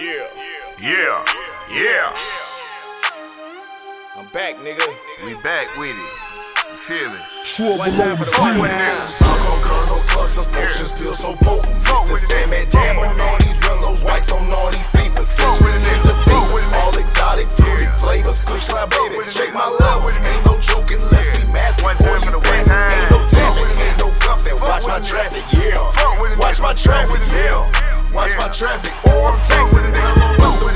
Yeah. Yeah, yeah. I'm back, nigga. We back with it. You feel me? One time for the Fuck one with time. nigga. Alcohol, kernel, clusters, potions, feel so potent. Fuck Mr. with it, Sandman, damn on all these rellos, whites on all these papers. Fuck with it, nigga. the Fuck with all exotic, fruity flavors. Kush line, baby, with shake my Fuck levels. with Ain't no joking, let's be massive. One time for you the one time. Ain't no Fuck tapping, ain't no cuffing. Fuck Watch my traffic, yeah. Fuck with it, Watch my traffic, with it, nigga. yeah. Watch my traffic, or I'm taxing it. Fuck with.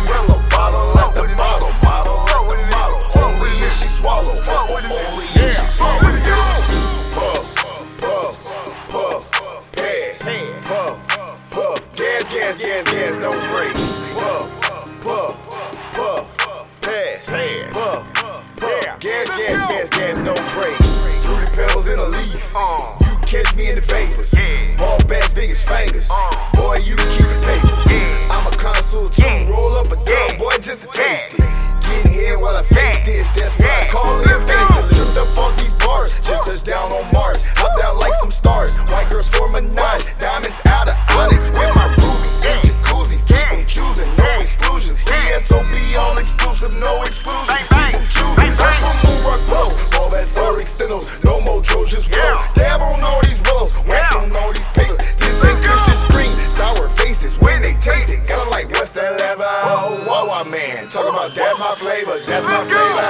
Bottle the with it, nigga. bottle, bottle with the it, bottle. Only if she swallow. Fuck with it, nigga. Only if she swallow. with it, nigga. Puff, puff, puff, pass, puff, puff, gas, gas, gas, gas, no brakes. Puff, puff, puff, pass, puff, puff, gas, gas, gas, gas, no brakes. Fruity in a leaf. Uh. You catch me in the vapors. Ball bass, big as fingers. Uh. Boy, you keep taste it. Getting here while I face this. That's what I call it a Let's face. it. Tripped up on these bars. Just touched down on Mars. Hopped out like some stars. White girls for Minaj. Diamonds out of onyx with my rubies. Yeah. Jacuzzis. Keep them choosing. No exclusions. ESOP all exclusive. No exclusions. Man. Talk about that's my flavor. That's my flavor.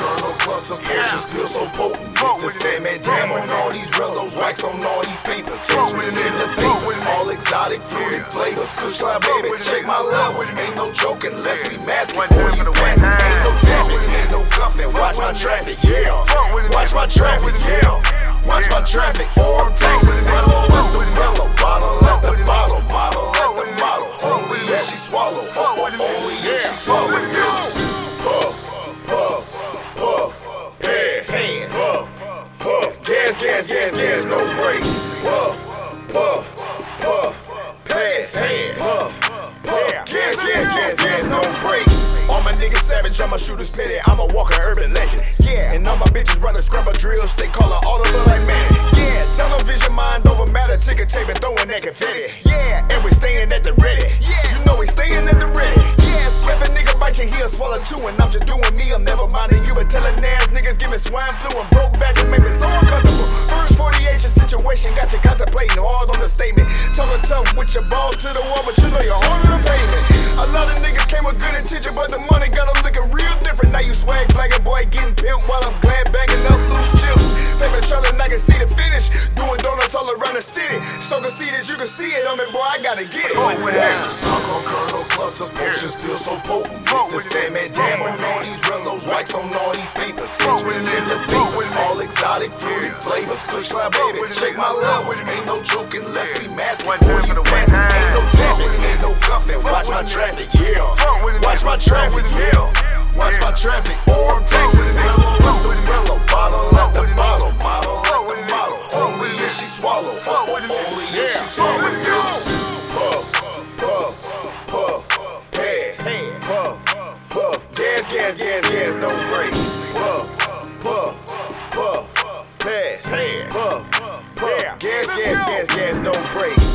Kernel, clusters, potions, feel so potent. Fuck Mr. with it, Sandman, damn on all these rellos. Wax on all these papers. Fuck in the. Vapors. All exotic, fruity flavors. Kush line, baby. it, Shake my levels. it, Ain't no joking. Let's be masking. One Boy, you the passing. time. Ain't no tapping. Ain't no cuffing. Watch my traffic. Yeah. It, Watch my traffic. Yeah. Watch my traffic. Or I'm taxing It, nigga. Puff, puff, puff, pass, puff, puff, gas, gas, gas, gas, no brakes. Puff, puff, puff, pass, puff, puff, gas, gas, gas, gas, no brakes. All my niggas savage, I'm a shooter's pity, I'm a walking urban legend. Yeah, and all my bitches run running scrubber drills, they call her audible like man. Yeah, television mind over matter, ticket tape and throwing that confetti. Swine flu and broke back and make me so uncomfortable. First 48 your situation, got you contemplating hard on the statement. Talking tough with your ball to the wall, but you know you're on the pavement. A lot of niggas came with good intention, but the money got them looking real different. Now you swag flagging, boy, getting pimped while I'm glad bagging up loose chips. Paper trailing, I can see the finish. The city. So can see that you can see it on me, boy, I gotta get it. Fuck with it, nigga. Alcohol, kernel, clusters, potions, feel so potent. Fuck Mr. with it, Sandman, nigga. damn on all these rellos, wax on all these papers. Fuck in the nigga. Fuck with it, vapors, all exotic, fruity flavors. Kush line, Fuck baby, shake my Fuck levels. with it, Ain't no joking, let's be masking. One Boy, time for you the time. Ain't no tapping, ain't no cuffing. Watch my traffic, yeah. Fuck with it, Watch my traffic, yeah. Watch my traffic, swallow. Fuck with it. Only oh, Yeah. she Fuck swallow. with it, nigga. Puff, puff, puff, pass, puff, puff, gas, gas, gas, gas, no brakes. Puff, puff, puff, pass, puff, puff, gas, gas, gas, gas, no brakes.